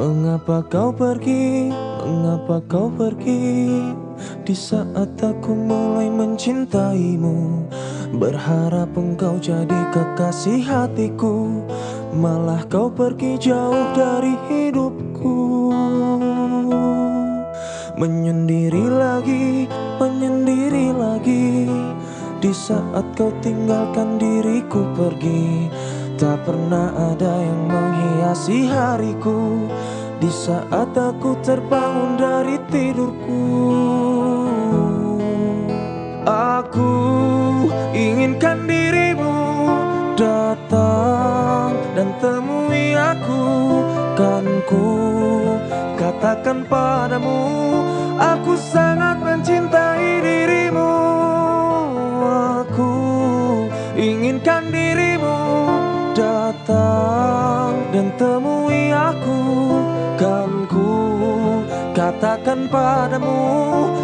Mengapa kau pergi? Mengapa kau pergi? Di saat aku mulai mencintaimu Berharap engkau jadi kekasih hatiku Malah kau pergi jauh dari hidupku Menyendiri lagi, menyendiri lagi Di saat kau tinggalkan diriku pergi Tak pernah ada yang menghiasi hariku Di saat aku terbangun dari tidurku Aku inginkan dirimu datang dan temui aku. Kan ku katakan padamu Aku sangat mencintai dirimu. Aku inginkan dirimu datang dan temui aku. ku katakan padamu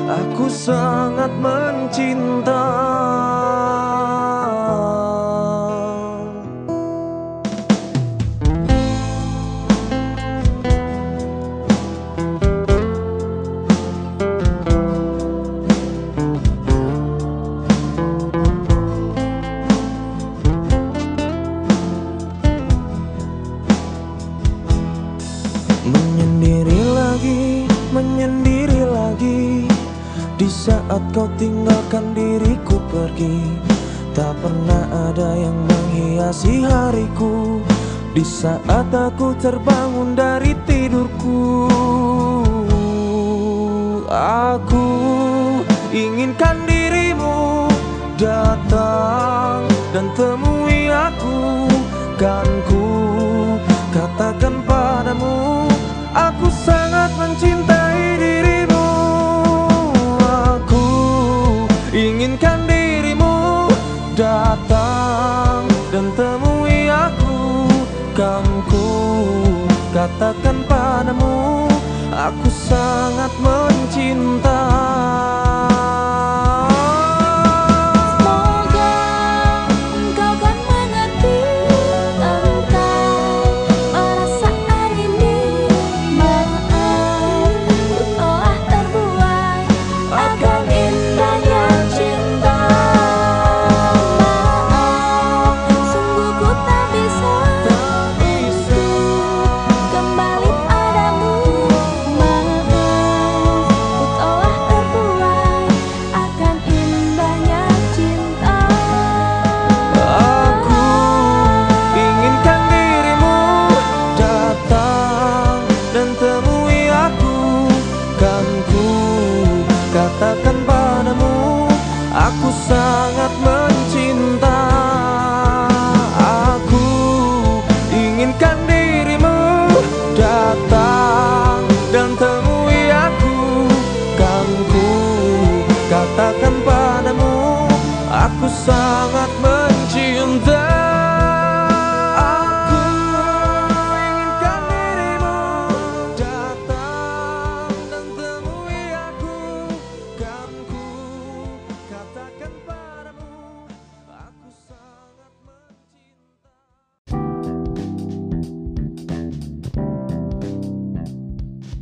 Aku sangat mencinta saat kau tinggalkan diriku pergi Tak pernah ada yang menghiasi hariku. Di saat aku terbangun dari tidurku Aku inginkan dirimu datang dan temui inginkan dirimu datang dan temui aku. Kan ku katakan padamu Aku sangat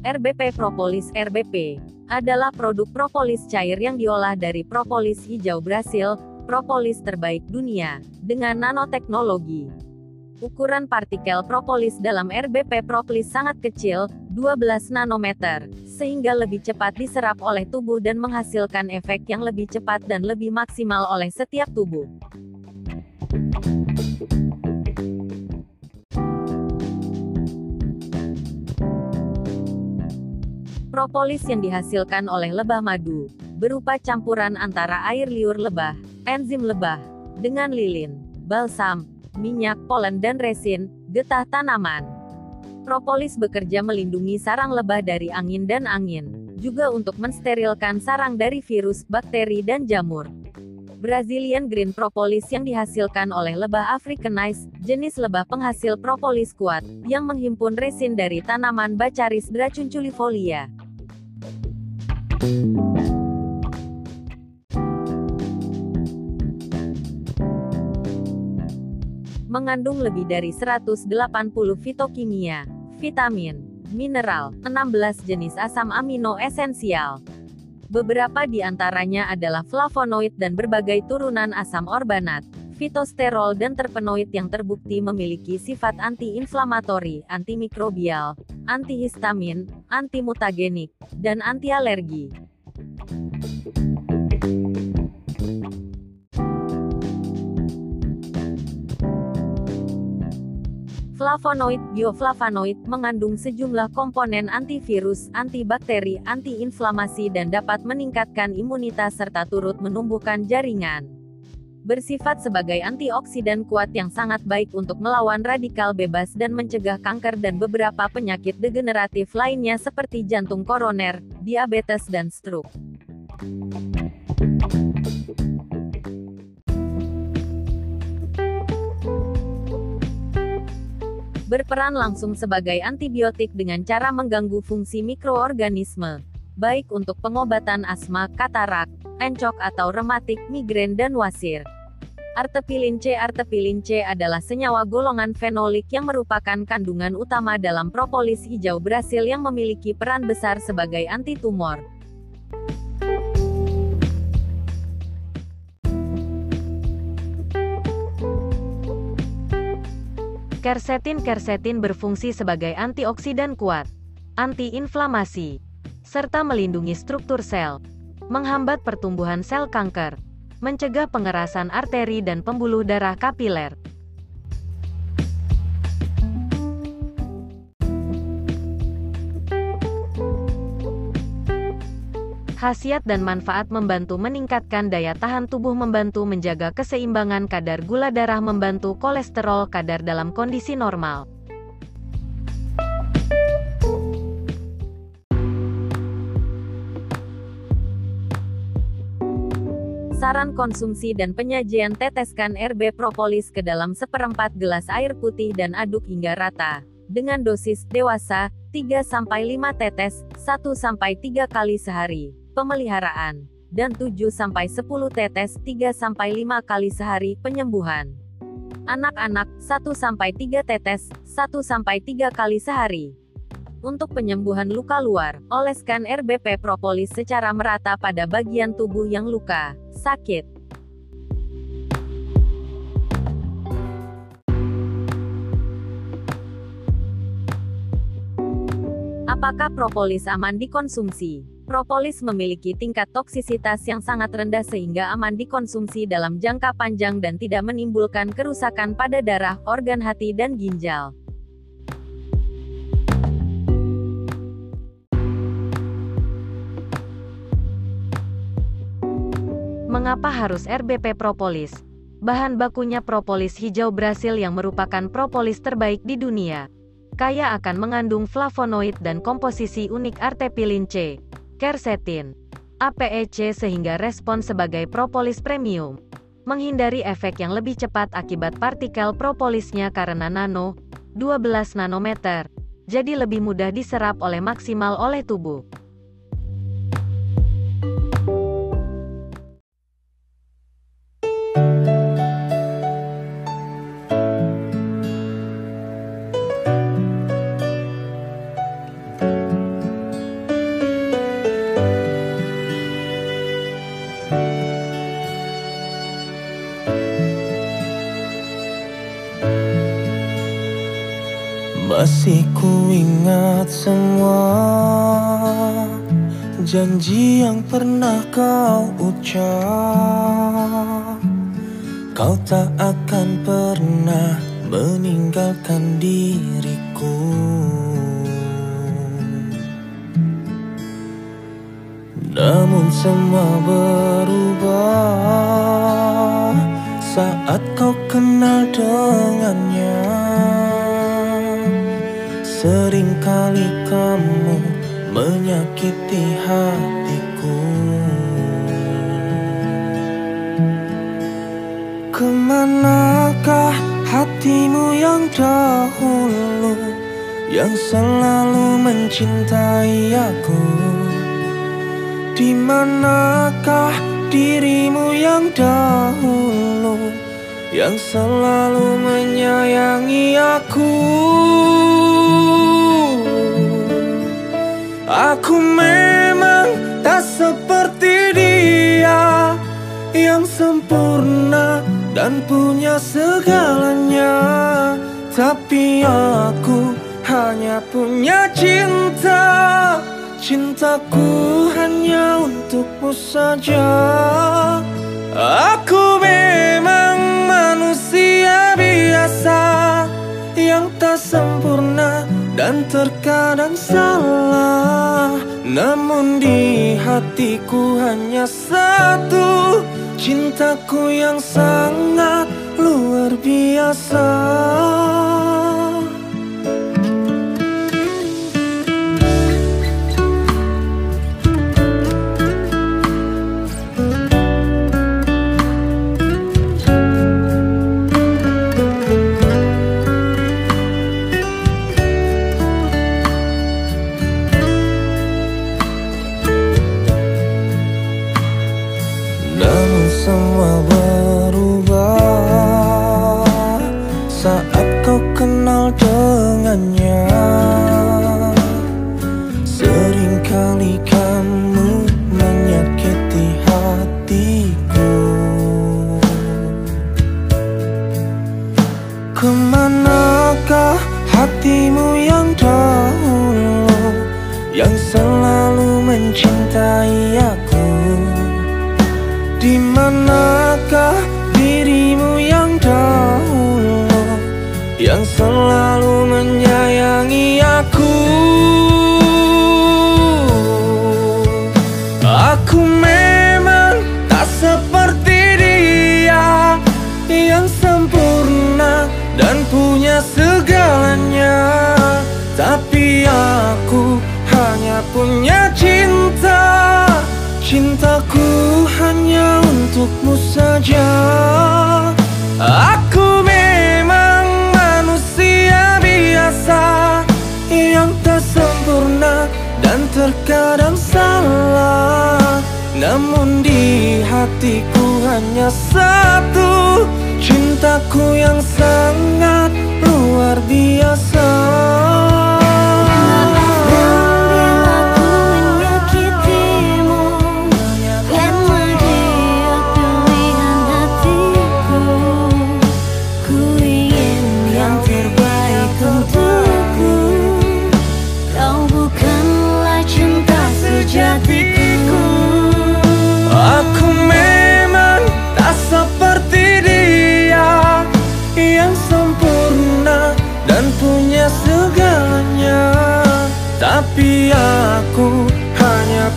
RBP Propolis RBP adalah produk propolis cair yang diolah dari propolis hijau Brasil, propolis terbaik dunia, dengan nanoteknologi. Ukuran partikel propolis dalam RBP Propolis sangat kecil, 12 nanometer, sehingga lebih cepat diserap oleh tubuh dan menghasilkan efek yang lebih cepat dan lebih maksimal oleh setiap tubuh. Propolis yang dihasilkan oleh lebah madu, berupa campuran antara air liur lebah, enzim lebah, dengan lilin, balsam, minyak, polen dan resin, getah tanaman. Propolis bekerja melindungi sarang lebah dari angin dan angin, juga untuk mensterilkan sarang dari virus, bakteri dan jamur. Brazilian Green Propolis yang dihasilkan oleh lebah Africanized, jenis lebah penghasil propolis kuat, yang menghimpun resin dari tanaman Bacaris dracunculifolia. Mengandung lebih dari 180 fitokimia, vitamin, mineral, 16 jenis asam amino esensial. Beberapa di antaranya adalah flavonoid dan berbagai turunan asam orbanat, fitosterol dan terpenoid yang terbukti memiliki sifat anti-inflamatori, antimikrobial, antihistamin, antimutagenik, dan anti alergi. Flavonoid, bioflavonoid, mengandung sejumlah komponen antivirus, antibakteri, antiinflamasi dan dapat meningkatkan imunitas serta turut menumbuhkan jaringan. Bersifat sebagai antioksidan kuat yang sangat baik untuk melawan radikal bebas dan mencegah kanker dan beberapa penyakit degeneratif lainnya seperti jantung koroner, diabetes dan stroke. berperan langsung sebagai antibiotik dengan cara mengganggu fungsi mikroorganisme, baik untuk pengobatan asma, katarak, encok atau rematik, migrain dan wasir. Artepilin C. Artepilin C adalah senyawa golongan fenolik yang merupakan kandungan utama dalam propolis hijau Brasil yang memiliki peran besar sebagai antitumor. Kersetin Kersetin berfungsi sebagai antioksidan kuat, antiinflamasi, serta melindungi struktur sel, menghambat pertumbuhan sel kanker, mencegah pengerasan arteri dan pembuluh darah kapiler. Khasiat dan manfaat membantu meningkatkan daya tahan tubuh membantu menjaga keseimbangan kadar gula darah membantu kolesterol kadar dalam kondisi normal. Saran konsumsi dan penyajian teteskan RB propolis ke dalam seperempat gelas air putih dan aduk hingga rata. Dengan dosis dewasa, 3-5 tetes, 1-3 kali sehari pemeliharaan, dan 7-10 tetes 3-5 kali sehari penyembuhan. Anak-anak, 1-3 tetes, 1-3 kali sehari. Untuk penyembuhan luka luar, oleskan RBP propolis secara merata pada bagian tubuh yang luka, sakit. Apakah propolis aman dikonsumsi? Propolis memiliki tingkat toksisitas yang sangat rendah sehingga aman dikonsumsi dalam jangka panjang dan tidak menimbulkan kerusakan pada darah, organ hati dan ginjal. Mengapa harus RBP propolis? Bahan bakunya propolis hijau Brasil yang merupakan propolis terbaik di dunia. Kaya akan mengandung flavonoid dan komposisi unik artepilin C, Quercetin, APEC sehingga respon sebagai propolis premium. Menghindari efek yang lebih cepat akibat partikel propolisnya karena nano, 12 nanometer, jadi lebih mudah diserap oleh maksimal oleh tubuh. Masih ku ingat semua Janji yang pernah kau ucap. Kau tak akan pernah meninggalkan diriku. Namun semua berubah Saat kau kenal dengannya Seringkali kamu menyakiti hatiku. Ke manakah hatimu yang dahulu Yang selalu mencintai aku? Di manakah dirimu yang dahulu Yang selalu menyayangi aku Aku memang tak seperti dia Yang sempurna dan punya segalanya. Tapi aku hanya punya cinta. Cintaku hanya untukmu saja. Aku memang manusia biasa Yang tak sempurna dan terkadang salah Namun di hatiku hanya satu. Cintaku yang sangat luar biasa semua berubah. Saat kau kenal dengannya Seringkali kamu menyakiti hatiku. Ke manakah hatimu yang dahulu Yang selalu mencintai segalanya. Tapi aku hanya punya cinta. Cintaku hanya untukmu saja. Aku memang manusia biasa Yang tak sempurna dan terkadang salah. Namun di hatiku hanya satu Cintaku yang sangat luar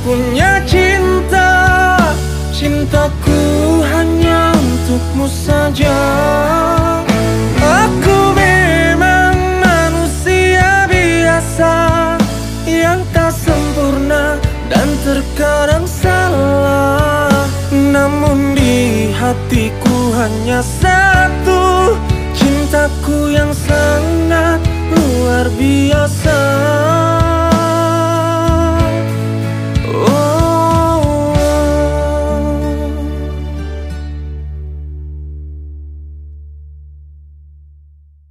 punya cinta Cintaku hanya untukmu saja. Aku memang manusia biasa Yang tak sempurna dan terkadang salah. Namun di hatiku hanya satu Cintaku yang sangat luar biasa